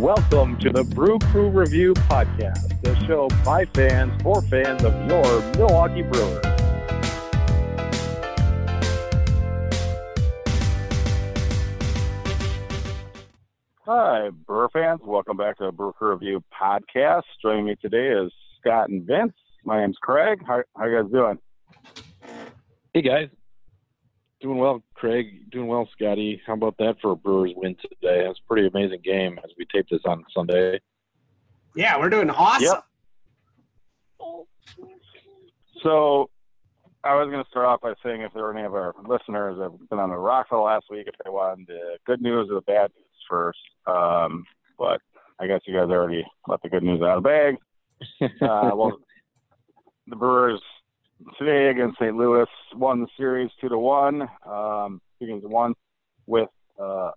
Welcome to the Brew Crew Review Podcast, the show by fans for fans of your Milwaukee Brewers. Hi, Brewer fans. Welcome back to the Brew Crew Review Podcast. Joining me today is Scott and Vince. My name's Craig. How, how you guys doing? Hey guys, doing well, Craig. Doing well, Scotty. How about that for a Brewers win today? That's a pretty amazing game as we tape this on Sunday. Yeah, we're doing awesome. Yep. So, I was going to start off by saying if there were any of our listeners that have been on the rock for the last week, if they wanted the good news or the bad news first. Um, but I guess you guys already let the good news out of the bag. Uh, well, the Brewers today against St. Louis won the series two to one. Um, two games one with uh,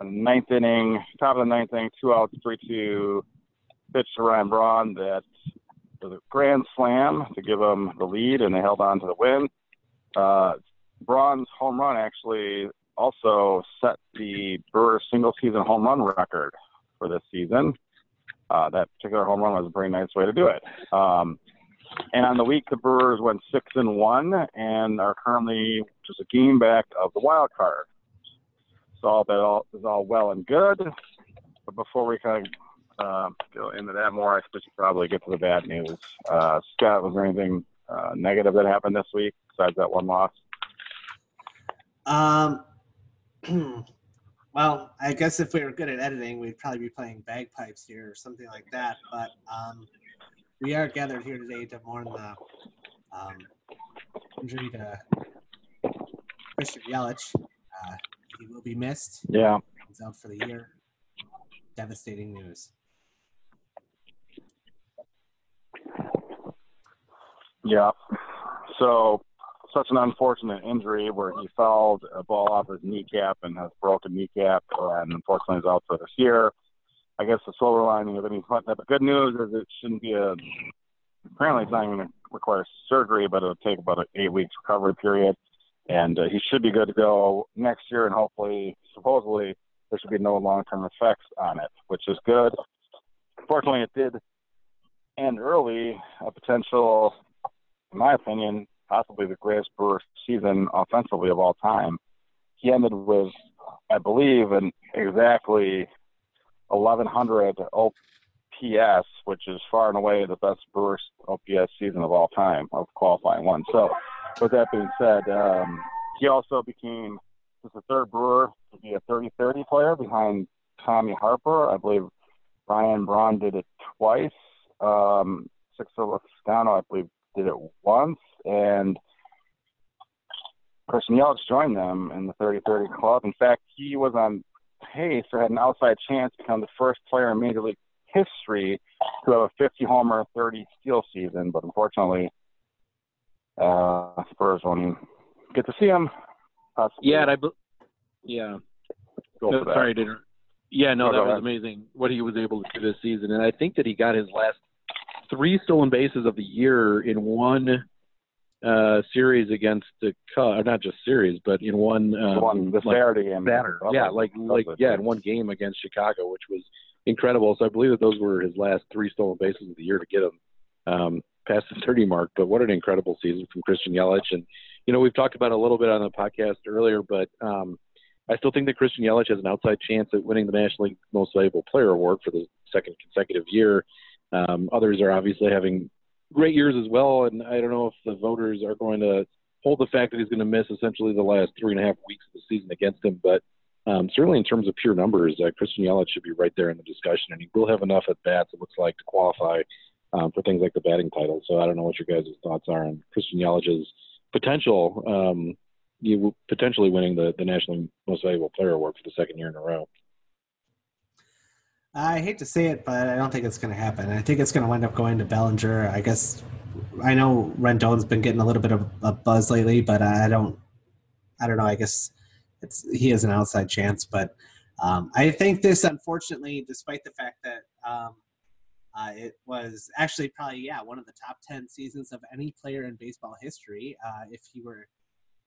a ninth inning, top of the ninth inning, two outs, three two pitch to Ryan Braun that was a grand slam to give them the lead, and they held on to the win. Uh, Braun's home run actually also set the Brewers single season home run record for this season. Uh, that particular home run was a very nice way to do it. Um, and on the week, the Brewers went six and one and are currently just a game back of the wild card. So all that all is all well and good. But before we kind of uh, go into that more, I you probably get to the bad news. Uh, Scott, was there anything uh, negative that happened this week besides that one loss? Um, well, I guess if we were good at editing, we'd probably be playing bagpipes here or something like that. But um, we are gathered here today to mourn the um, injury to Christian Yelich. Uh, he will be missed. Yeah. He's out for the year. Devastating news. Yeah. So such an unfortunate injury where he fouled a ball off his kneecap and has broken kneecap and unfortunately is out for this year. I guess the silver lining of any the good news is it shouldn't be a apparently it's not even going to require surgery, but it'll take about an eight weeks recovery period, and uh, he should be good to go next year, and hopefully, supposedly, there should be no long term effects on it, which is good. Unfortunately, it did end early, a potential, in my opinion, possibly the greatest Brewers season offensively of all time. He ended with, I believe, an exactly 1100 OPS, which is far and away the best Brewers OPS season of all time of qualifying one. So, with that being said, um, he also became just the third Brewer to be a 30-30 player behind Tommy Harper. I believe Ryan Braun did it twice. Um, Sixto Lezcano, I believe, did it once, and Christian Yelich joined them in the 30-30 club. In fact, he was on pace or had an outside chance to become the first player in Major League history to have a 50 homer, 30 steal season. But unfortunately, uh, Spurs won't get to see him. Possibly. Yeah, and I, yeah. Go No, sorry, didn't. Yeah, no, No, that was ahead. amazing what he was able to do this season, and I think that he got his last three stolen bases of the year in one uh series against the Cubs, not just series, but in one um, one the like, Saturday game. batter. Yeah, like like yeah, in one game against Chicago, which was incredible. So I believe that those were his last three stolen bases of the year to get him um, past the 30 mark. But what an incredible season from Christian Yelich. And you know, we've talked about it a little bit on the podcast earlier, but um, I still think that Christian Yelich has an outside chance at winning the National League Most Valuable Player award for the second consecutive year. Um, others are obviously having great years as well, and I don't know if the voters are going to hold the fact that he's going to miss essentially the last three and a half weeks of the season against him, but um, certainly in terms of pure numbers, uh, Christian Yelich should be right there in the discussion, and he will have enough at bats, it looks like, to qualify um, for things like the batting title. So I don't know what your guys' thoughts are on Christian Yelich's potential, um, you potentially winning the, the National Most Valuable Player award for the second year in a row. I hate to say it, but I don't think it's going to happen. I think it's going to wind up going to Bellinger. I guess I know Rendon's been getting a little bit of a buzz lately, but I don't. I don't know. I guess it's he has an outside chance, but um, I think this, unfortunately, despite the fact that um, uh, it was actually probably yeah one of the top ten seasons of any player in baseball history, uh, if he were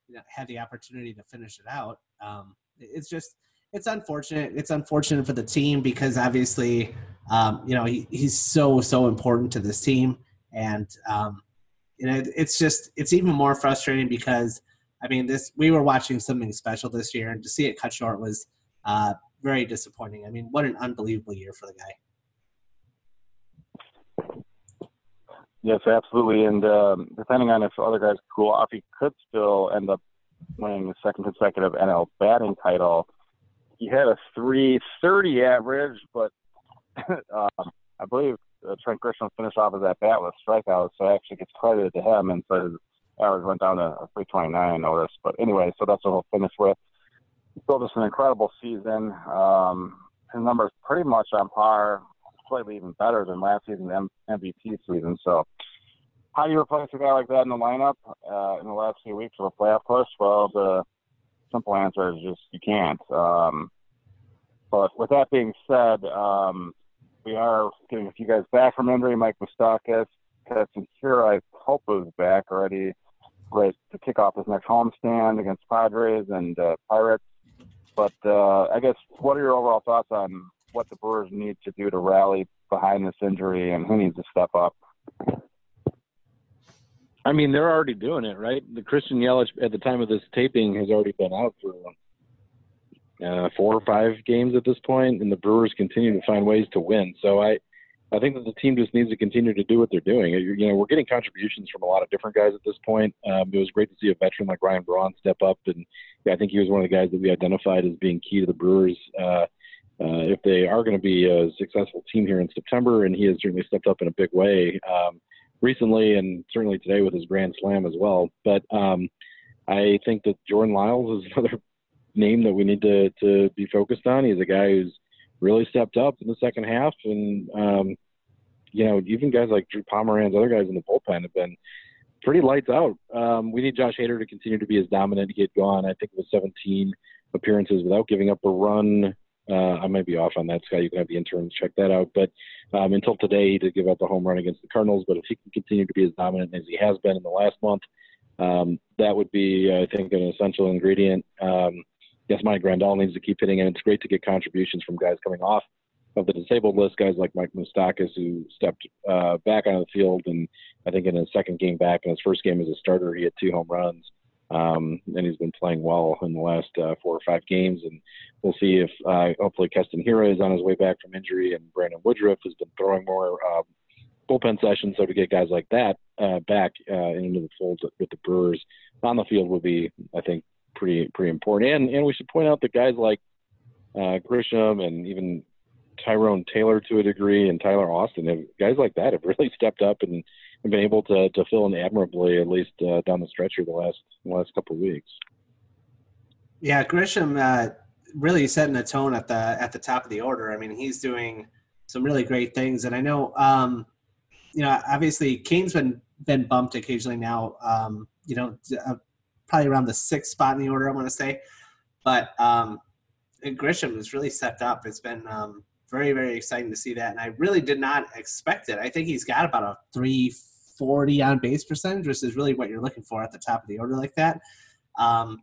you know, had the opportunity to finish it out. Um, it's just it's unfortunate. It's unfortunate for the team because obviously, um, you know, he, he's so so important to this team, and um, you know, it's just it's even more frustrating because I mean, this we were watching something special this year, and to see it cut short was uh, very disappointing. I mean, what an unbelievable year for the guy. Yes, absolutely. And um, depending on if other guys cool off, he could still end up winning the second consecutive NL batting title. He had a 330 average, but uh, I believe uh, Trent Grisham finished off his at bat with strikeouts, so it actually gets credited to him. And so his average went down to 329, I noticed. But anyway, so that's what he'll finish with. Still just an incredible season. Um, his numbers pretty much on par slightly even better than last season's M- MVP season. So, how do you replace a guy like that in the lineup uh, in the last few weeks of a playoff push? Well, the simple answer is just you can't. Um, but with that being said, um, we are getting a few guys back from injury. Mike Moustakas, Keston Hiura, I hope is back already, right to kick off his next homestand against Padres and uh, Pirates. But uh, I guess, what are your overall thoughts on what the Brewers need to do to rally behind this injury and who needs to step up? I mean, they're already doing it, right? The Christian Yelich at the time of this taping has already been out for uh, four or five games at this point, and the Brewers continue to find ways to win. So I, I think that the team just needs to continue to do what they're doing. You know, we're getting contributions from a lot of different guys at this point. Um, it was great to see a veteran like Ryan Braun step up, and I think he was one of the guys that we identified as being key to the Brewers. Uh, uh, if they are going to be a successful team here in September, and he has certainly stepped up in a big way um, recently, and certainly today with his grand slam as well. But um, I think that Jordan Lyles is another name that we need to to be focused on. He's a guy who's really stepped up in the second half, and um, you know even guys like Drew Pomeranz, other guys in the bullpen have been pretty lights out. Um, we need Josh Hader to continue to be as dominant. He had gone. I think, with 17 appearances without giving up a run uh, I might be off on that, Scott. You can have the interns check that out. But um, until today, he did give up the home run against the Cardinals. But if he can continue to be as dominant as he has been in the last month, um, that would be, I think, an essential ingredient. Um, yes, Mike Grandal needs to keep hitting, and it's great to get contributions from guys coming off of the disabled list, guys like Mike Moustakas, who stepped uh, back onto the field, and I think in his second game back, in his first game as a starter, he had two home runs. Um, and he's been playing well in the last uh, four or five games. And we'll see if uh, hopefully Keston Hiura is on his way back from injury, and Brandon Woodruff has been throwing more uh, bullpen sessions. So to get guys like that uh, back uh, into the fold with the Brewers on the field will be, I think, pretty pretty important. And and we should point out that guys like uh, Grisham and even Tyrone Taylor to a degree and Tyler Austin, have, guys like that have really stepped up and and been able to, to fill in admirably, at least uh, down the stretch here the last the last couple of weeks. Yeah, Grisham uh, really setting the tone at the at the top of the order. I mean, he's doing some really great things, and I know, um, you know, obviously Cain's been been bumped occasionally now. Um, you know, uh, probably around the sixth spot in the order, I want to say, but um, Grisham has really stepped up. It's been um, very very exciting to see that, and I really did not expect it. I think he's got about a three 40 on base percentage, which is really what you're looking for at the top of the order like that. Um,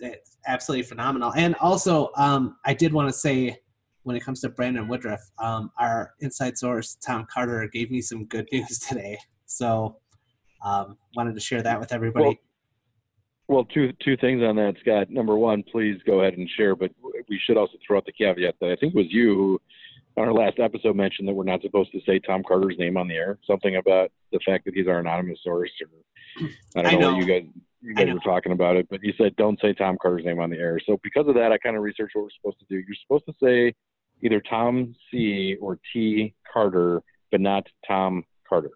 it's absolutely phenomenal. And also, um, I did want to say, when it comes to Brandon Woodruff, um, our inside source Tom Carter gave me some good news today. So, um, wanted to share that with everybody. Well, well, two two things on that, Scott. Number one, please go ahead and share, but we should also throw out the caveat that I think it was you who our last episode mentioned that we're not supposed to say Tom Carter's name on the air. Something about the fact that he's our anonymous source, or I don't I know, know, you guys you guys were talking about it, but you said don't say Tom Carter's name on the air. So because of that, I kind of researched what we're supposed to do. You're supposed to say either Tom C or T Carter, but not Tom Carter,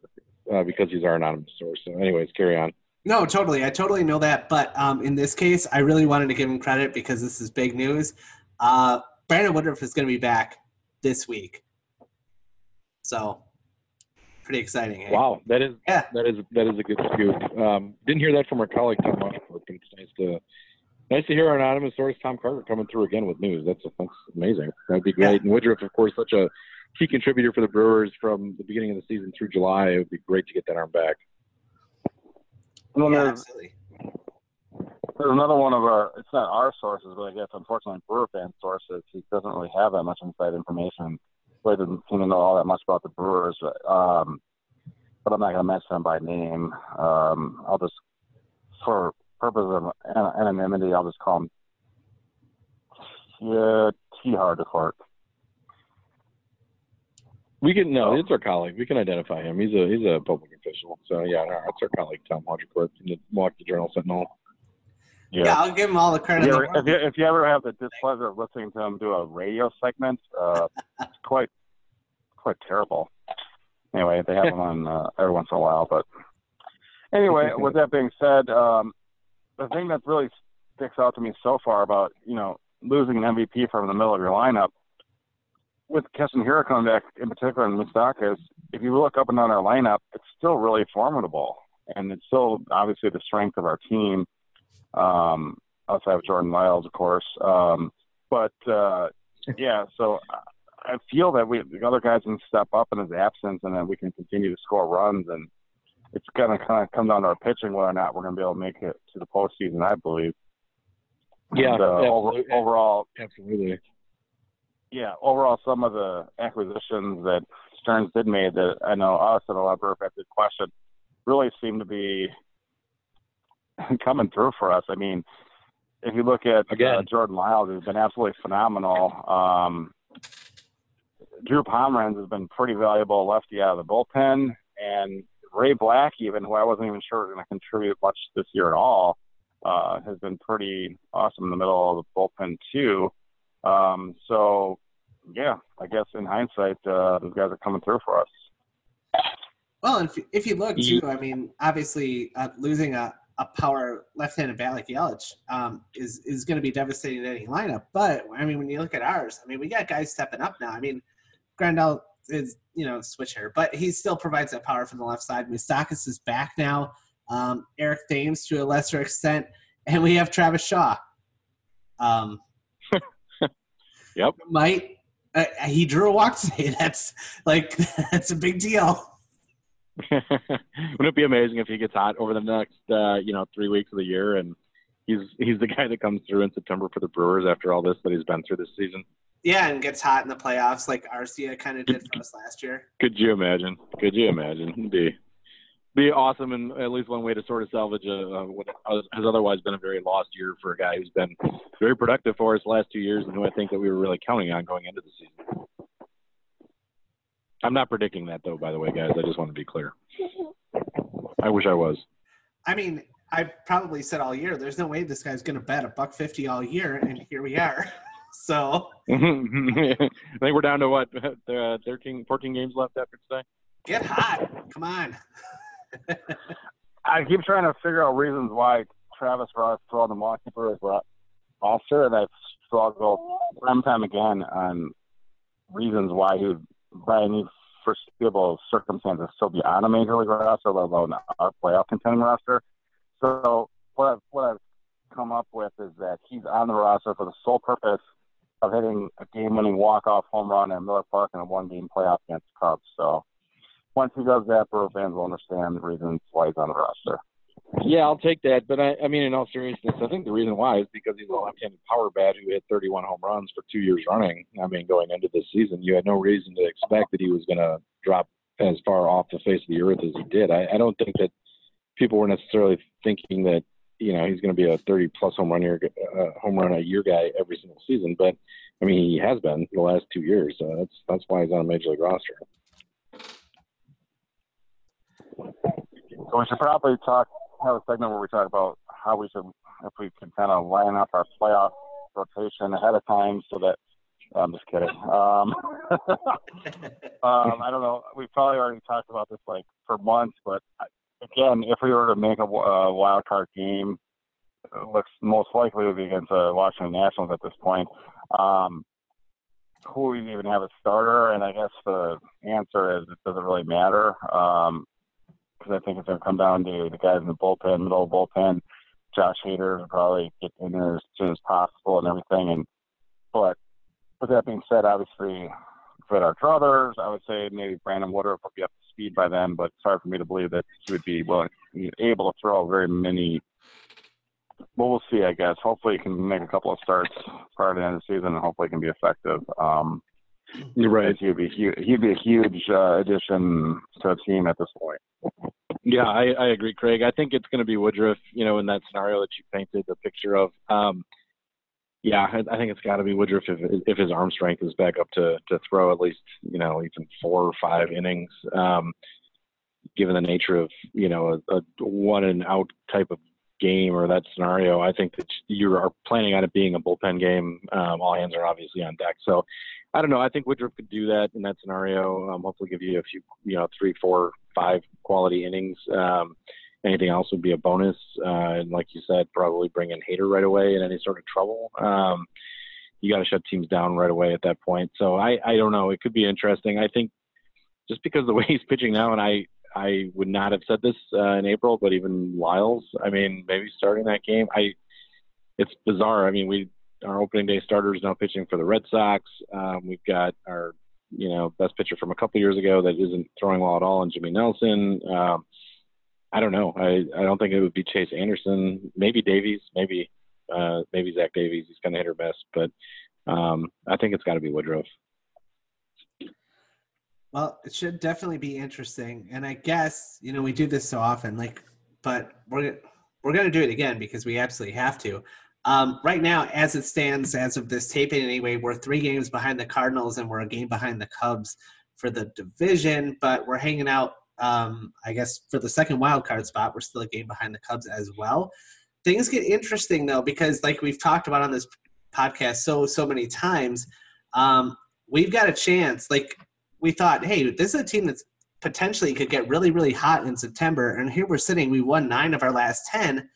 uh, because he's our anonymous source. So, anyways, carry on. No, totally. I totally know that. But um, in this case, I really wanted to give him credit because this is big news. Uh, Brandon Woodruff is going to be back this week. So pretty exciting. Eh? Wow, that is yeah. that is that is a good scoop. Um, didn't hear that from our colleague Tom Washington, but it's nice to nice to hear our anonymous source Tom Carter coming through again with news. That's that's amazing. That'd be great. Yeah. And Woodruff, of course, such a key contributor for the Brewers from the beginning of the season through July. It would be great to get that arm back. Well, yeah, absolutely. There's another one of our, it's not our sources, but I guess unfortunately Brewer fan sources. He doesn't really have that much inside information. He doesn't seem to know all that much about the Brewers. But, um, but I'm not going to mention them by name. Um, I'll just, for purpose of anonymity, I'll just call him yeah, T. Haudricourt. We can no, it's our colleague. We can identify him. He's a he's a public official. So yeah, no, it's our colleague Tom Haudricourt from the Milwaukee Journal Sentinel. Yeah. yeah, I'll give him all the credit. Yeah, if, you, if you ever have the displeasure of listening to him do a radio segment, uh, it's quite quite terrible. Anyway, they have him on uh, every once in a while. But anyway, with that being said, um, the thing that really sticks out to me so far about you know losing an MVP from the middle of your lineup with Keston Hiura coming back in particular and Moustakas, if you look up and down our lineup, it's still really formidable. And it's still obviously the strength of our team, um, outside of Jordan Lyles, of course. Um, but uh, yeah, so I feel that we the other guys can step up in his absence, and then we can continue to score runs. And it's going to kind of come down to our pitching whether or not we're going to be able to make it to the postseason. I believe. Yeah. And, uh, over, overall, absolutely yeah, overall, some of the acquisitions that Stearns did make that I know us and a lot of our affected question really seem to be coming through for us. I mean, if you look at uh, Jordan Lyles, who's been absolutely phenomenal. Um, Drew Pomeranz has been pretty valuable lefty out of the bullpen, and Ray Black, even who I wasn't even sure was going to contribute much this year at all, uh, has been pretty awesome in the middle of the bullpen too. Um, so, yeah, I guess in hindsight, uh, those guys are coming through for us. Well, if, if you look too, I mean, obviously uh, losing a, a power left-handed bat like Yelich um, is is going to be devastating to any lineup. But I mean, when you look at ours, I mean, we got guys stepping up now. I mean, Grandal is you know switch here, but he still provides that power from the left side. Moustakas is back now. Um, Eric Thames to a lesser extent, and we have Travis Shaw. Um, Yep. Might uh, he drew a walk today? That's like that's a big deal. Wouldn't it be amazing if he gets hot over the next uh, you know three weeks of the year and he's he's the guy that comes through in September for the Brewers after all this that he's been through this season. Yeah, and gets hot in the playoffs like Arcia kind of did for us last year. Could you imagine? Could you imagine? It'd be be awesome and at least one way to sort of salvage a, a, what has otherwise been a very lost year for a guy who's been very productive for us last two years and who I think that we were really counting on going into the season. I'm not predicting that though, by the way, guys. I just want to be clear. I wish I was. I mean, I've probably said all year, there's no way this guy's going to bet a buck fifty all year, and here we are. so I think we're down to what, uh, 13, 14 games left after today. Get hot! Come on. I keep trying to figure out reasons why Travis Ross throw the Milwaukee Brewers roster, and I've struggled time time again on reasons why he would, by any foreseeable circumstances, still be on a major league roster, let alone a playoff contending roster. So what I've, what I've come up with is that he's on the roster for the sole purpose of hitting a game-winning walk-off home run at Miller Park in a one-game playoff against the Cubs. So once he does that, Brewer fans will understand the reasons why he's on the roster. Yeah, I'll take that. But I, I mean, in all seriousness, I think the reason why is because he's a left-handed power bat who hit 31 home runs for two years running. I mean, going into this season, you had no reason to expect that he was going to drop as far off the face of the earth as he did. I, I don't think that people were necessarily thinking that you know he's going to be a 30 plus home run year, uh, home run a year guy every single season. But I mean, he has been the last two years. So that's that's why he's on a major league roster. So we should probably talk have a segment where we talk about how we should if we can kind of line up our playoff rotation ahead of time so that I'm just kidding. Um, um, I don't know. We've probably already talked about this like for months, but again, if we were to make a, a wild card game, looks most likely to be against the Washington Nationals at this point. Um, who even have a starter, and I guess the answer is it doesn't really matter. Um, because I think it's going to come down to the guys in the bullpen, middle of the bullpen. Josh Hader will probably get in there as soon as possible and everything. And but with that being said, obviously with our druthers, I would say maybe Brandon Woodruff will be up to speed by then. But it's hard for me to believe that he would be willing, able to throw very many well, we'll see. I guess. Hopefully, he can make a couple of starts prior to the end of the season, and hopefully, he can be effective. Um, You're right. He'd be he'd be a huge uh, addition to the team at this point. Yeah, I, I agree, Craig. I think it's going to be Woodruff. You know, in that scenario that you painted the picture of. Um, yeah, I, I think it's got to be Woodruff if if his arm strength is back up to to throw at least you know even four or five innings. Um, given the nature of you know a, a one and out type of game or that scenario, I think that you are planning on it being a bullpen game. Um, all hands are obviously on deck. So I don't know. I think Woodruff could do that in that scenario. Um, hopefully, give you a few, you know, three, four, five quality innings. Um, anything else would be a bonus. Uh, and like you said, probably bring in Hader right away in any sort of trouble. Um, you got to shut teams down right away at that point. So I, I don't know. It could be interesting. I think just because the way he's pitching now, and I, I would not have said this uh, in April, but even Lyles, I mean, maybe starting that game, I, it's bizarre. I mean, we our opening day starters now pitching for the Red Sox. Um, we've got our, you know, best pitcher from a couple years ago that isn't throwing well at all, and Jimmy Nelson. Um, I don't know. I, I don't think it would be Chase Anderson. Maybe Davies. Maybe uh, maybe Zach Davies. He's kind of hit or miss, but um, I think it's got to be Woodruff. Well, it should definitely be interesting, and I guess you know we do this so often, like, but we're we're gonna do it again because we absolutely have to. Um, right now, as it stands, as of this taping anyway, we're three games behind the Cardinals and we're a game behind the Cubs for the division, but we're hanging out. Um, I guess for the second wild card spot, we're still a game behind the Cubs as well. Things get interesting though because, like we've talked about on this podcast so so many times, um, we've got a chance. Like we thought, hey, this is a team that's potentially could get really, really hot in September. And here we're sitting, we won nine of our last 10.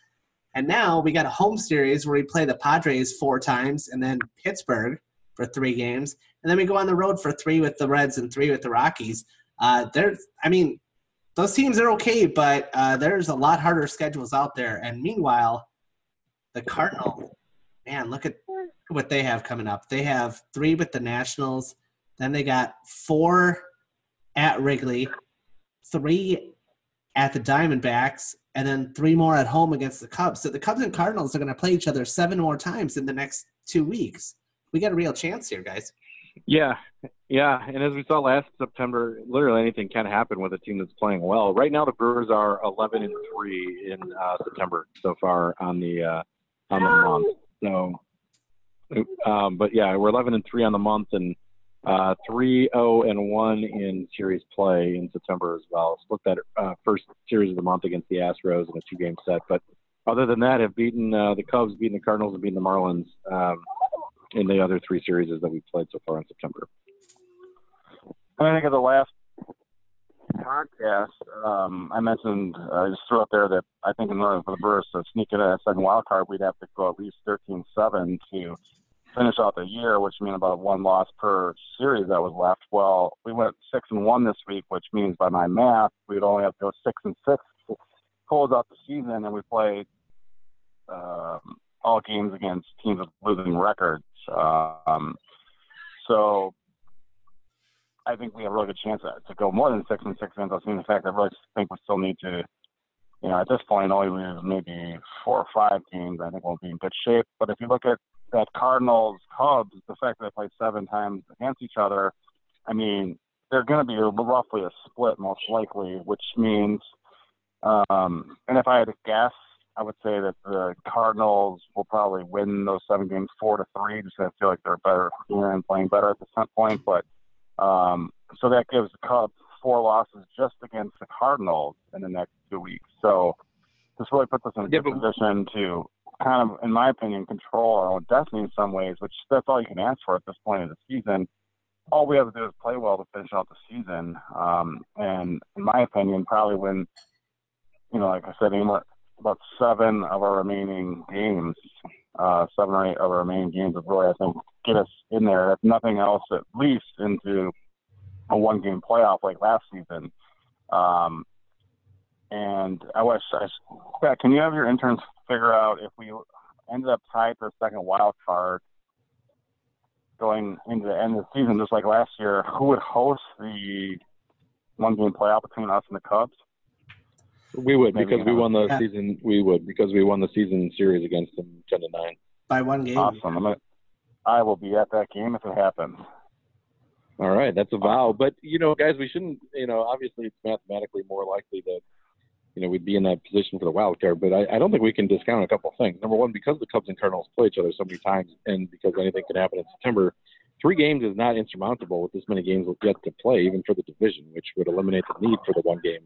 And now we got a home series where we play the Padres four times and then Pittsburgh for three games. And then we go on the road for three with the Reds and three with the Rockies. Uh, there's, I mean, those teams are okay, but uh, there's a lot harder schedules out there. And meanwhile, the Cardinals, man, look at what they have coming up. They have three with the Nationals, then they got four at Wrigley, three at the Diamondbacks, and then three more at home against the Cubs. So the Cubs and Cardinals are going to play each other seven more times in the next two weeks. We got a real chance here, guys. Yeah, yeah, and as we saw last September, literally anything can happen with a team that's playing well. Right now, the Brewers are 11 and three in uh, September so far on the uh, on the month. So, um, but yeah, we're 11 and three on the month, and uh, 3 0 and 1 in series play in September as well. Split that uh, first series of the month against the Astros in a two game set. But other than that, have beaten uh, the Cubs, beaten the Cardinals, and beaten the Marlins um, in the other three series that we've played so far in September. I think of the last podcast, um, I mentioned, I just threw out there that I think in order for the Brewers to sneak in a second wild card, we'd have to go at least 13 7 to finish out the year, which means about one loss per series that was left. Well, we went six and one this week, which means by my math, we'd only have to go six and six to close out the season, and we played um, all games against teams with losing records. Um, so I think we have a really good chance to go more than six and six wins. I've seen the fact I really think we still need to, you know, at this point only lose maybe four or five games. I think we'll be in good shape. But if you look at that Cardinals Cubs, the fact that they play seven times against each other, I mean, they're going to be roughly a split most likely, which means, um, and if I had to guess, I would say that the Cardinals will probably win those seven games four to three. Just I feel like they're better and playing better at this point. But um, so that gives the Cubs four losses just against the Cardinals in the next two weeks. So this really puts us in a good yeah, position to kind of, in my opinion, control our own destiny in some ways, which that's all you can ask for at this point of the season. All we have to do is play well to finish out the season. Um, and in my opinion, probably when, you know, like I said, about seven of our remaining games, uh, seven or eight of our remaining games would really, I think, get us in there, if nothing else, at least into a one game playoff like last season. Um, and I wish, I, Pat, can you have your interns figure out if we ended up tied for a second wild card going into the end of the season, just like last year, who would host the one game playoff between us and the Cubs? We would because we uh, won the yeah. season. We would because we won the season series against them ten to nine by one game. Awesome. I'm gonna, I will be at that game if it happens. All right, that's a vow. But you know, guys, we shouldn't. You know, obviously, it's mathematically more likely that you know we'd be in that position for the wild card. But I, I don't think we can discount a couple things. Number one, because the Cubs and Cardinals play each other so many times, and because anything can happen in September, three games is not insurmountable with this many games yet to play, even for the division, which would eliminate the need for the one game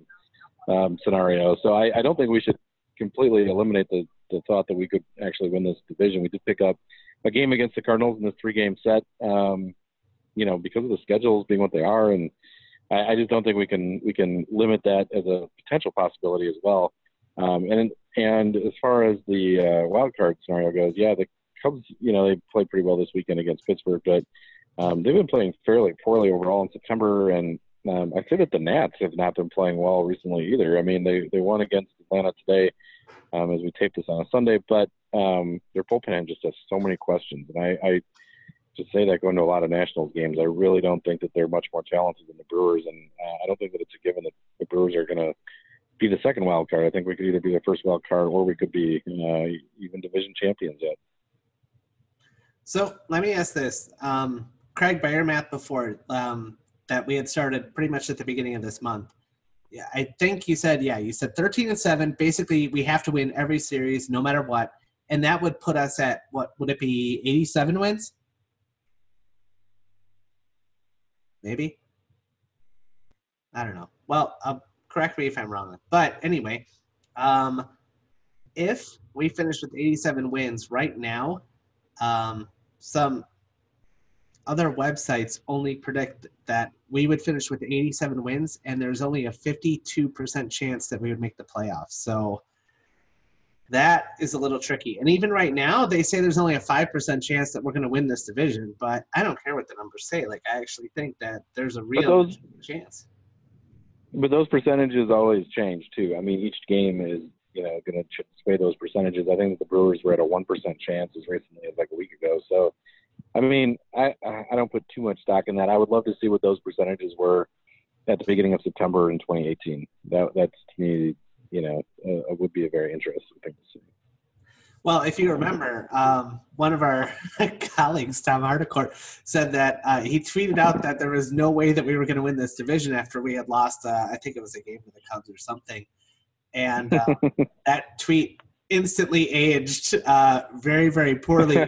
um, scenario. So I, I don't think we should completely eliminate the, the thought that we could actually win this division. We did pick up a game against the Cardinals in this three game set. Um, you know, because of the schedules being what they are, and I, I just don't think we can we can limit that as a potential possibility as well. Um, and and as far as the uh, wild card scenario goes, yeah, the Cubs, you know, they played pretty well this weekend against Pittsburgh, but um, they've been playing fairly poorly overall in September. And um, I say that the Nats have not been playing well recently either. I mean, they they won against Atlanta today um, as we tape this on a Sunday, but um, their bullpen just has so many questions, and I, I to say that going to a lot of Nationals games, I really don't think that they're much more talented than the Brewers, and uh, I don't think that it's a given that the Brewers are going to be the second wild card. I think we could either be the first wild card or we could be uh, even division champions yet. So let me ask this: um, Craig, by your math before um, that we had started pretty much at the beginning of this month. Yeah, I think you said yeah, you said 13 and seven. Basically, we have to win every series, no matter what, and that would put us at what would it be? 87 wins. Maybe. I don't know. Well, uh, correct me if I'm wrong. But anyway, um, if we finish with 87 wins right now, um, some other websites only predict that we would finish with 87 wins, and there's only a 52% chance that we would make the playoffs. So that is a little tricky. And even right now, they say there's only a 5% chance that we're going to win this division, but I don't care what the numbers say. Like, I actually think that there's a real those, chance. But those percentages always change, too. I mean, each game is, you know, going to sway those percentages. I think the Brewers were at a 1% chance as recently as like a week ago. So, I mean, I, I don't put too much stock in that. I would love to see what those percentages were at the beginning of September in 2018. That, that's to me you know, uh, would be a very interesting thing to see. Well, if you remember, um, one of our colleagues, Tom Haudricourt, said that uh, he tweeted out that there was no way that we were going to win this division after we had lost, uh, I think it was a game with the Cubs or something. And uh, that tweet instantly aged uh, very, very poorly.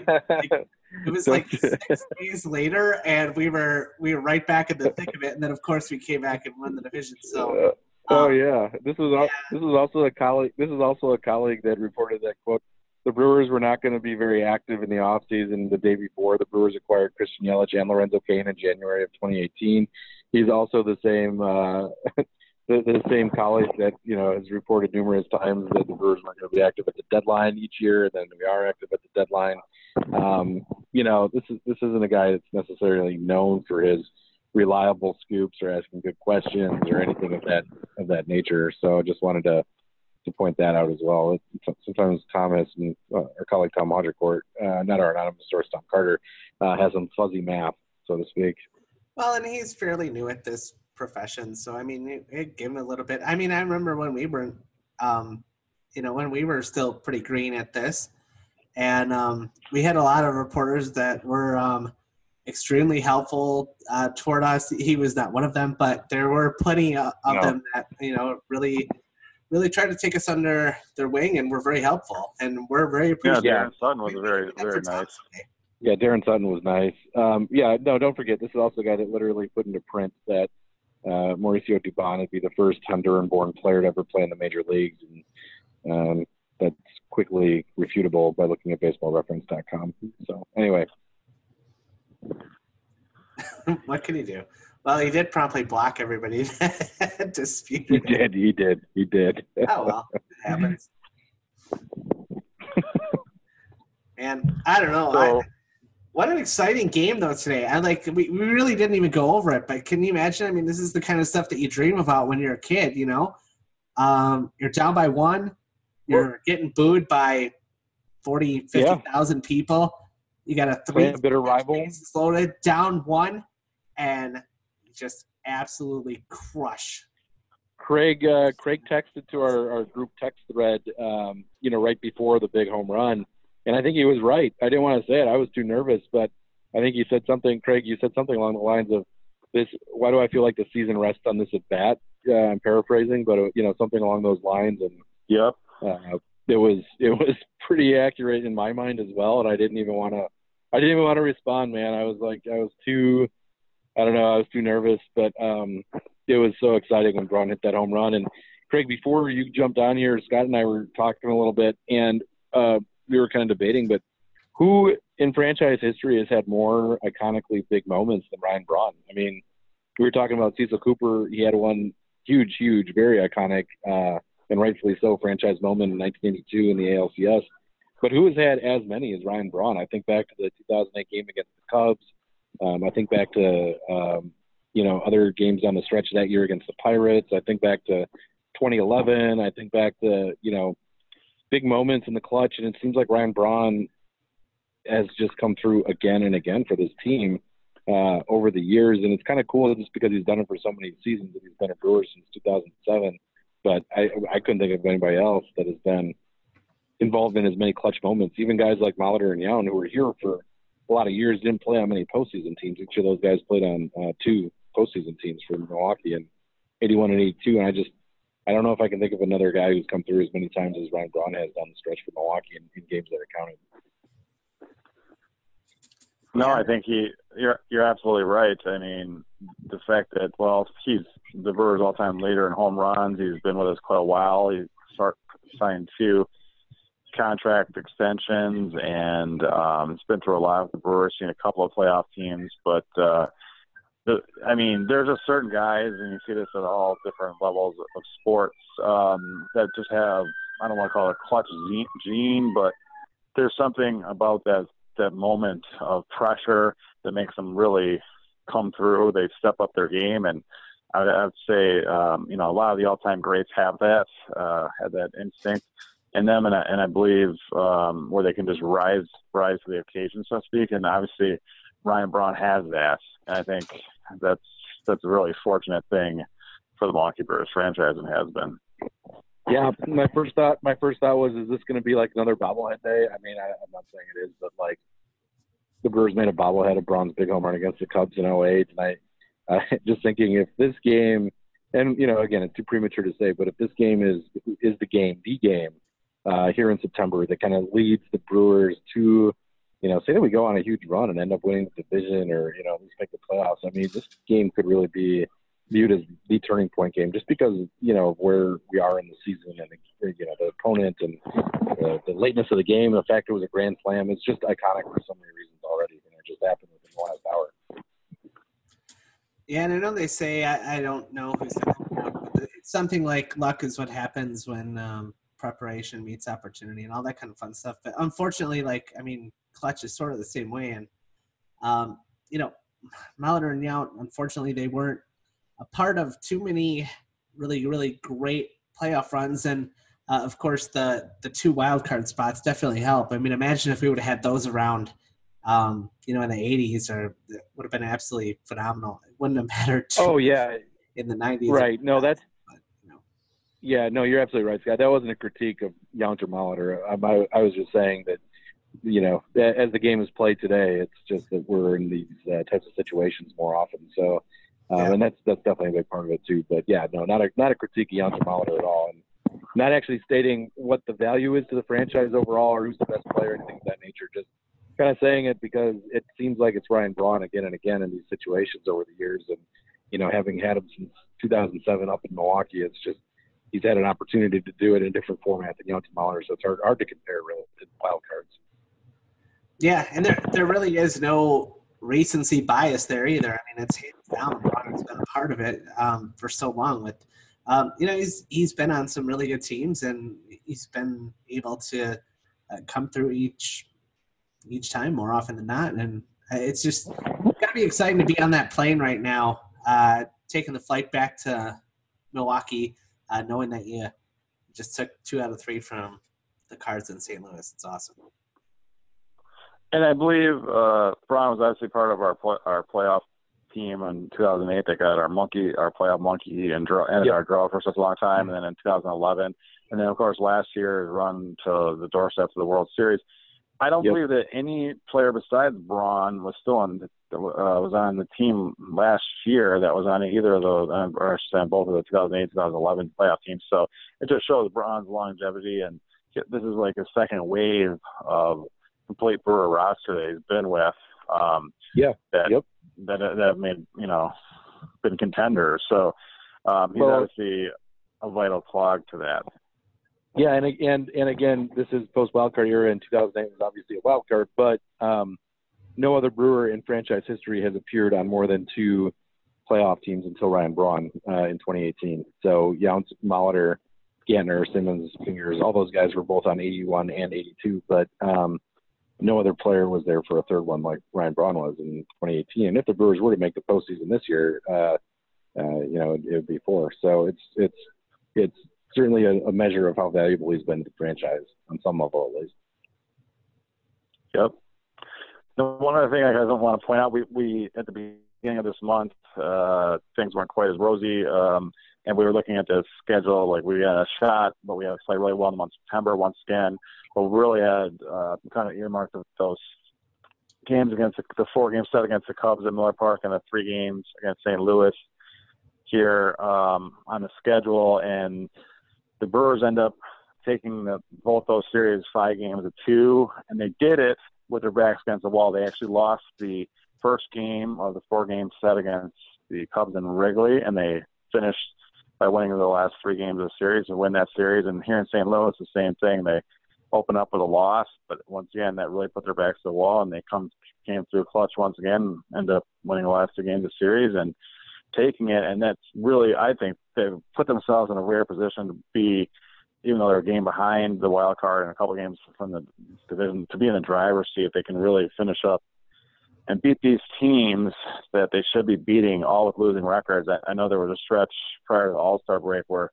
it was like six days later, and we were we were right back in the thick of it. And then, of course, we came back and won the division. So Oh um, yeah, this is yeah. this is also a colleague. This is also a colleague that reported that quote: the Brewers were not going to be very active in the off season. The day before, the Brewers acquired Christian Yelich and Lorenzo Cain in January of 2018. He's also the same uh, the, the same colleague that you know has reported numerous times that the Brewers weren't going to be active at the deadline each year, and then we are active at the deadline. Um, you know, this is this isn't a guy that's necessarily known for his reliable scoops or asking good questions or anything of that of that nature. So I just wanted to to point that out as well. It, sometimes Thomas and uh, our colleague Tom Haudricourt, uh, not our anonymous source Tom Carter, uh, has some fuzzy math, so to speak. Well, and he's fairly new at this profession, so I mean, it, give him a little bit. I mean, I remember when we were, um, you know, when we were still pretty green at this, and um, we had a lot of reporters that were um, extremely helpful uh, toward us. He was not one of them, but there were plenty of no. them that you know really, really tried to take us under their wing and were very helpful. And we're very appreciative. Yeah, Daron Sutton was very very nice. Yeah, Daron Sutton was nice. Um, yeah, no, don't forget this is also a guy that literally put into print that uh, Mauricio Dubon would be the first Honduran-born player to ever play in the major leagues, and um, that's quickly refutable by looking at BaseballReference.com. So anyway, what can he do? Well, he did promptly block everybody that disputed. He did. He did. He did. oh well, it happens. and I don't know. So, I, what an exciting game though today. I like we, we really didn't even go over it, but can you imagine? I mean, this is the kind of stuff that you dream about when you're a kid. You know, um, you're down by one, you're getting booed by 40, 50,000 yeah. people you got a three a bitter rival loaded down one, and just absolutely crush Craig uh, Craig texted to our, our group text thread, um, you know, right before the big home run, and I think he was right. I didn't want to say it; I was too nervous, but I think he said something. Craig, you said something along the lines of, "This, why do I feel like the season rests on this at bat?" Uh, I'm paraphrasing, but uh, you know, something along those lines. And yep, uh, it was it was pretty accurate in my mind as well. And I didn't even want to, I didn't even want to respond, man. I was like, I was too, I don't know, I was too nervous, but um, it was so exciting when Braun hit that home run. And Craig, before you jumped on here, Scott and I were talking a little bit, and uh, we were kind of debating, but who in franchise history has had more iconically big moments than Ryan Braun? I mean, we were talking about Cecil Cooper. He had one huge, huge, very iconic, uh, and rightfully so, franchise moment in 1982 in the ALCS. But who has had as many as Ryan Braun? I think back to the 2008 game against the Cubs. Um, I think back to um, you know other games on the stretch that year against the Pirates. I think back to 2011. I think back to you know big moments in the clutch, and it seems like Ryan Braun has just come through again and again for this team uh, over the years, and it's kind of cool just because he's done it for so many seasons he's been a Brewer since 2007. But I I couldn't think of anybody else that has been involved in as many clutch moments. Even guys like Molitor and Yount, who were here for a lot of years, didn't play on many postseason teams. Each of those guys played on uh, two postseason teams for Milwaukee in 81 and 82. And I just, I don't know if I can think of another guy who's come through as many times as Ryan Braun has down the stretch for Milwaukee in, in games that are counted. No, I think he. You're you're absolutely right. I mean, the fact that well, he's the Brewers' all-time leader in home runs. He's been with us quite a while. He start signed two contract extensions, and um, it's been through a lot with the Brewers. Seen a couple of playoff teams, but uh, the, I mean, there's a certain guys, and you see this at all different levels of sports um, that just have I don't want to call it a clutch gene, but there's something about that that moment of pressure that makes them really come through. They step up their game, and I would, I would say, um, you know, a lot of the all-time greats have that, uh, have that instinct in them, and I, and I believe um, where they can just rise, rise to the occasion, so to speak. And obviously, Ryan Braun has that, and I think that's that's a really fortunate thing for the Milwaukee Brewers franchise and has been. Yeah, my first thought, my first thought was, is this going to be like another bobblehead day? I mean, I, I'm not saying it is, but like the Brewers made a bobblehead of Braun's big home run against the Cubs in 08, and I, uh, just thinking if this game, and you know, again, it's too premature to say, but if this game is is the game, the game uh, here in September that kind of leads the Brewers to, you know, say that we go on a huge run and end up winning the division, or you know, at least make the playoffs. I mean, this game could really be viewed as the turning point game, just because you know where we are in the season and you know the opponent and the, the lateness of the game, and the fact it was a grand slam. It's just iconic for so many reasons already, and it just happened within the last hour. Yeah, and I know they say I, I don't know who's it's something like luck is what happens when um, preparation meets opportunity and all that kind of fun stuff. But unfortunately, like I mean, clutch is sort of the same way, and um, you know, Molitor and Yount, unfortunately, they weren't a part of too many really really great playoff runs. And uh, of course the the two wild card spots definitely help. I mean imagine if we would have had those around um, you know in the 80s or would have been absolutely phenomenal. It wouldn't have mattered oh yeah. in the 90s right. No that's but, you know. Yeah no you're absolutely right scott that wasn't a critique of Yount or Molitor I, I, I was just saying that you know as the game is played today it's just that we're in these uh, types of situations more often so um, yeah. and that's that's definitely a big part of it too. But yeah, no, not a not a critique of Yount Molitor at all, and not actually stating what the value is to the franchise overall or who's the best player, anything of that nature. Just kind of saying it because it seems like it's Ryan Braun again and again in these situations over the years, and you know, having had him since 2007 up in Milwaukee, it's just he's had an opportunity to do it in a different format than Yount Molitor, so it's hard hard to compare really to wild cards. Yeah, and there there really is no recency bias there either. I mean, it's hands down. Bronner's been a part of it um, for so long. With um, you know, he's he's been on some really good teams, and he's been able to uh, come through each each time more often than not. And it's just got to be exciting to be on that plane right now, uh, taking the flight back to Milwaukee, uh, knowing that you just took two out of three from the Cards in St. Louis. It's awesome. And I believe uh, Braun was actually part of our play, our playoff team in 2008 that got our monkey, our playoff monkey, and draw, ended yep. our draw for such a long time. And then in 2011, and then of course last year run to the doorstep of the World Series. I don't yep. believe that any player besides Braun was still on the, uh, was on the team last year that was on either of those, uh, or I should say both of the 2008 2011 playoff teams. So it just shows Braun's longevity, and this is like a second wave of complete Brewer roster that he's been with. Um, yeah. That, yep. That that have made you know been contenders. So um, he's well, obviously a vital plug to that. Yeah, and and and again, this is post wildcard era, and 2008 was obviously a wild card, but um, no other Brewer in franchise history has appeared on more than two playoff teams until Ryan Braun uh, in 2018. So Yount, Molitor, Gantner, Simmons, Fingers, all those guys were both on 81 and 82, but um, no other player was there for a third one like Ryan Braun was in 2018. And if the Brewers were to make the postseason this year, uh, uh, you know, it would be four. So it's it's it's certainly a, a measure of how valuable he's been to the franchise on some level at least. Yep. The one other thing I don't want to point out, we, we at the beginning of this month, uh, things weren't quite as rosy, um, and we were looking at the schedule. Like we had a shot, but we had to play really well in the month of September once again. But we really had uh, kind of earmarked those games against the, the four game set against the Cubs at Miller Park and the three games against St. Louis here um, on the schedule, and the Brewers end up taking the, both those series five games to two, and they did it with their backs against the wall. They actually lost the first game of the four game set against the Cubs in Wrigley, and they finished by winning the last three games of the series and win that series. And here in St. Louis, the same thing. They open up with a loss, but once again, that really put their backs to the wall, and they come came through clutch once again, and end up winning the last two games of the series and taking it. And that's really, I think, they've put themselves in a rare position to be, even though they're a game behind the wild card and a couple games from the division, to be in the driver's seat. If they can really finish up and beat these teams that they should be beating, all with losing records. I, I know there was a stretch prior to the All Star break where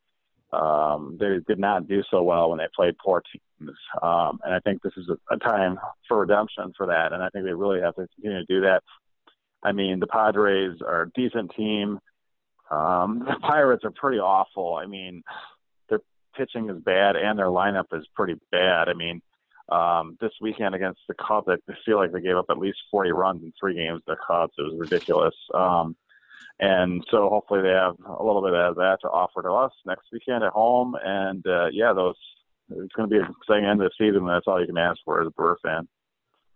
um, they did not do so well when they played poor teams, um, and I think this is a, a time for redemption for that. And I think they really have to continue to do that. I mean, the Padres are a decent team. Um, the Pirates are pretty awful. I mean, their pitching is bad and their lineup is pretty bad. I mean, um, this weekend against the Cubs, I feel like they gave up at least 40 runs in three games. to The Cubs, it was ridiculous. Um, and so hopefully they have a little bit of that to offer to us next weekend at home. And uh, yeah, those it's going to be an exciting end of the season. That's all you can ask for as a Brewer fan.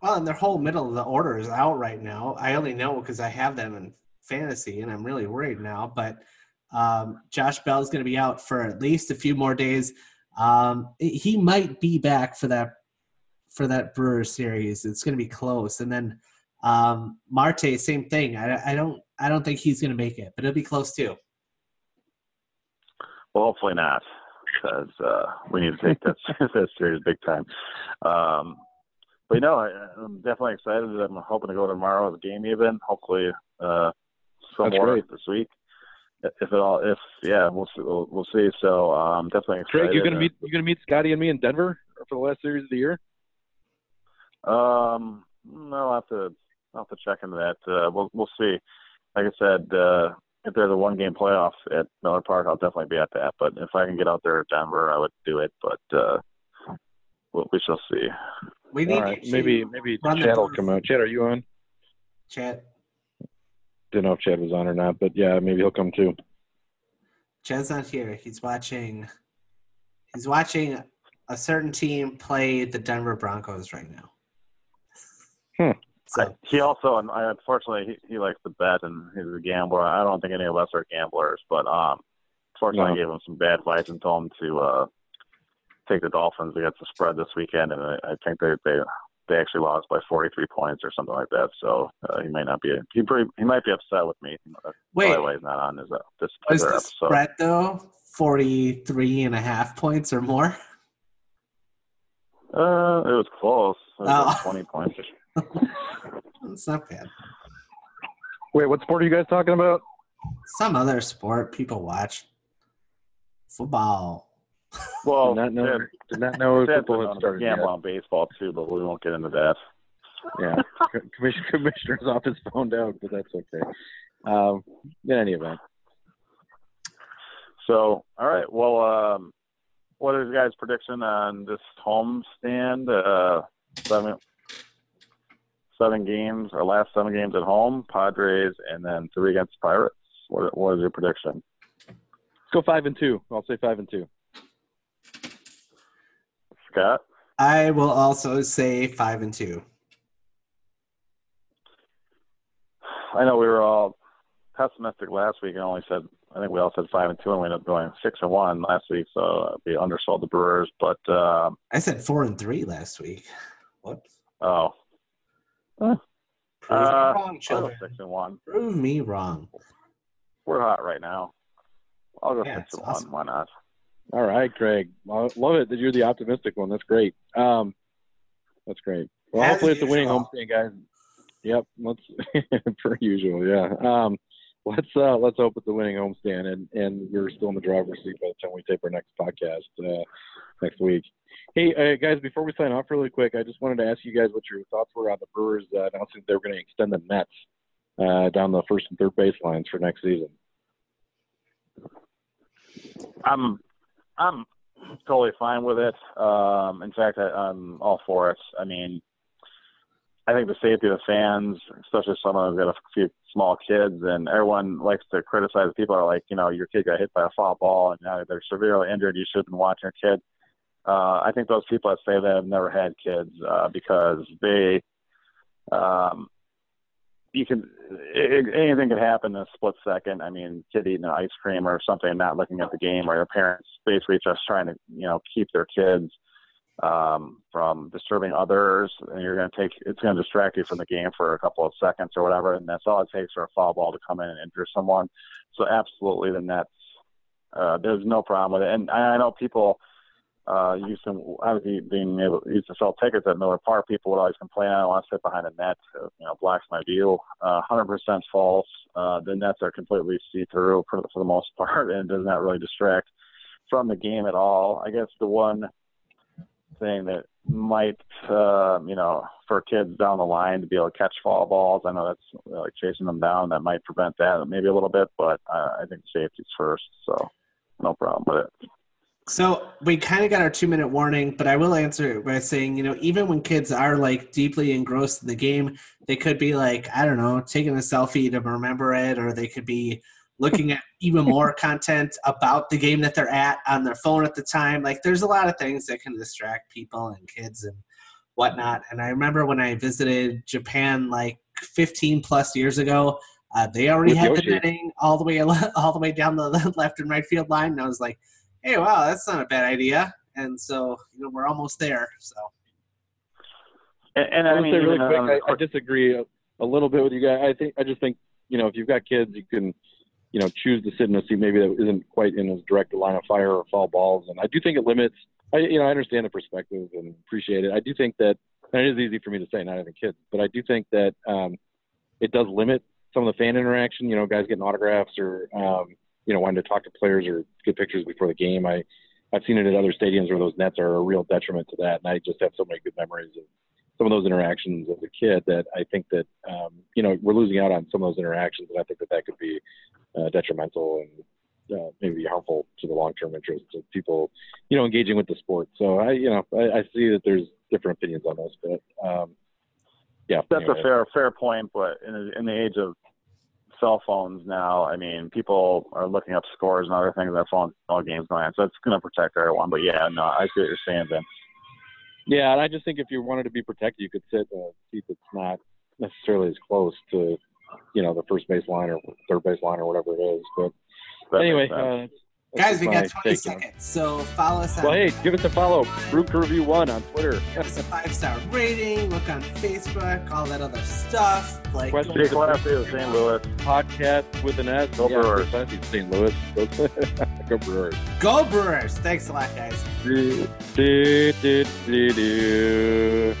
Well, and their whole middle of the order is out right now. I only know because I have them in fantasy, and I'm really worried now. But um, Josh Bell is going to be out for at least a few more days. Um, he might be back for that for that Brewer series. It's going to be close. And then um, Marte, same thing. I, I don't I don't think he's going to make it, but it'll be close too. Well, hopefully not, because uh, we need to take that that series big time. Um, but you know, I, am definitely excited. I'm hoping to go tomorrow's game even. Hopefully, uh, some more great. this week. If it all, if yeah, we'll see, we'll, we'll see. So um, definitely excited. Greg, you're gonna meet you gonna meet Scotty and me in Denver for the last series of the year? Um, no, I'll have to I'll have to check into that. Uh, we'll we'll see. Like I said, uh, if there's a one game playoff at Miller Park, I'll definitely be at that. But if I can get out there at Denver, I would do it. But uh, we shall see. We need right. maybe maybe Chad will come out. Chad, are you on? Chad. Didn't know if Chad was on or not, but yeah, maybe he'll come too. Chad's not here. He's watching. He's watching a certain team play the Denver Broncos right now. Hmm. So. I, he also, unfortunately, he, he likes to bet and he's a gambler. I don't think any of us are gamblers, but um, fortunately, no. I gave him some bad advice and told him to uh, take the Dolphins against the spread this weekend, and I, I think they they they actually lost by 43 points or something like that. So uh, he might not be he pretty, he might be upset with me. Wait, by the way, he's not on his uh, this was the spread though 43 and a half points or more. Uh, it was close. It was oh. like 20 points. It's not bad. Wait, what sport are you guys talking about? Some other sport people watch. Football. Well, did not know, yeah, did not know football had started gamble on baseball too, but we won't get into that. Yeah, commissioner's off his phone out, but that's okay. Um, in any event. So, all right. Well, um, what is guys' prediction on this home stand? Uh, seven, seven games, or last seven games at home, Padres, and then three against Pirates. What, what is your prediction? Let's go five and two. I'll say five and two. Scott? I will also say five and two. I know we were all pessimistic last week and only said I think we all said five and two, and we ended up going six and one last week. So we undersold the Brewers, but uh, I said four and three last week. What? Oh, Prove uh, me wrong, children. six and one. Prove me wrong. We're hot right now. I'll go Yeah, six and awesome. one. Why not? All right, Craig. Well, love it that you're the optimistic one. That's great. Um, that's great. Well, As hopefully it's a winning usual. homestand, guys. Yep, let's per usual. Yeah. Um, let's uh, let's hope it's a winning homestand, and and we're still in the driver's seat by the time we tape our next podcast uh, next week. Hey uh, guys, before we sign off really quick, I just wanted to ask you guys what your thoughts were on the Brewers uh, announcing they were going to extend the nets uh, down the first and third baselines for next season. I'm I'm totally fine with it. Um, in fact, I, I'm all for it. I mean, I think the safety of the fans, especially someone who's got a few small kids, and everyone likes to criticize people are like, you know, your kid got hit by a foul ball and now they're severely injured. You should have been watching your kid. Uh, I think those people that say that have never had kids uh, because they, um, you can anything could happen in a split second. I mean, kid eating an ice cream or something, not looking at the game, or your parents basically just trying to you know keep their kids um, from disturbing others, and you're going to take it's going to distract you from the game for a couple of seconds or whatever, and that's all it takes for a foul ball to come in and injure someone. So absolutely, the Nets. Uh, there's no problem with it, and I, I know people uh, used to obviously being able used to sell tickets at Miller Park. People would always complain, "I don't want to sit behind a net, you know, blocks my view." Uh, 100% false. Uh, the nets are completely see-through for, for the most part, and does not really distract from the game at all. I guess the one thing that might, uh, you know, for kids down the line to be able to catch foul balls. I know that's like chasing them down. That might prevent that maybe a little bit, but uh, I think safety's first, so no problem with it. So we kind of got our two minute warning, but I will answer it by saying, you know, even when kids are like deeply engrossed in the game, they could be like, I don't know, taking a selfie to remember it, or they could be looking at even more content about the game that they're at on their phone at the time. Like, there's a lot of things that can distract people and kids and whatnot. And I remember when I visited Japan like 15 plus years ago, uh, they already With had the netting all the way all the way down the left and right field line, and I was like hey, wow, that's not a bad idea. And so, you know, we're almost there. So, And, and I I mean, say really quick, on I, I disagree a, a little bit with you guys. I think I just think you know if you've got kids, you can you know choose to sit in a seat maybe that isn't quite in as direct a line of fire or foul balls. And I do think it limits. I you know I understand the perspective and appreciate it. I do think that and it is easy for me to say not having kids, but I do think that um, it does limit some of the fan interaction. You know, guys getting autographs or um, you know wanting to talk to players or get pictures before the game. I I've seen it at other stadiums where those nets are a real detriment to that, and I just have so many good memories of some of those interactions as a kid that I think that um, you know we're losing out on some of those interactions, and I think that that could be uh, detrimental and uh, maybe harmful to the long-term interests of people, you know, engaging with the sport. So I, you know, I, I see that there's different opinions on this, but um, yeah, That's anyway. a fair fair point, but in in the age of cell phones now, I mean, people are looking up scores and other things on their phones, all games going on. So it's going to protect everyone. But yeah, no, I see what you're saying, Ben. Yeah, and I just think if you wanted to be protected, you could sit in a seat that's not necessarily as close to, you know, the first base line or third base line or whatever it is. But That anyway, uh, guys, we got 20 take on seconds. So follow us on Well, hey, give us a follow. Brew Crew Review One on Twitter. give us a five star rating, look on Facebook, all that other stuff. Like, Question- Jake Lassie of St. Louis. Podcast with an S. Go yeah, Brewers. St. Louis. Go, go Brewers. go Brewers. Thanks a lot, guys. do, do, do, do.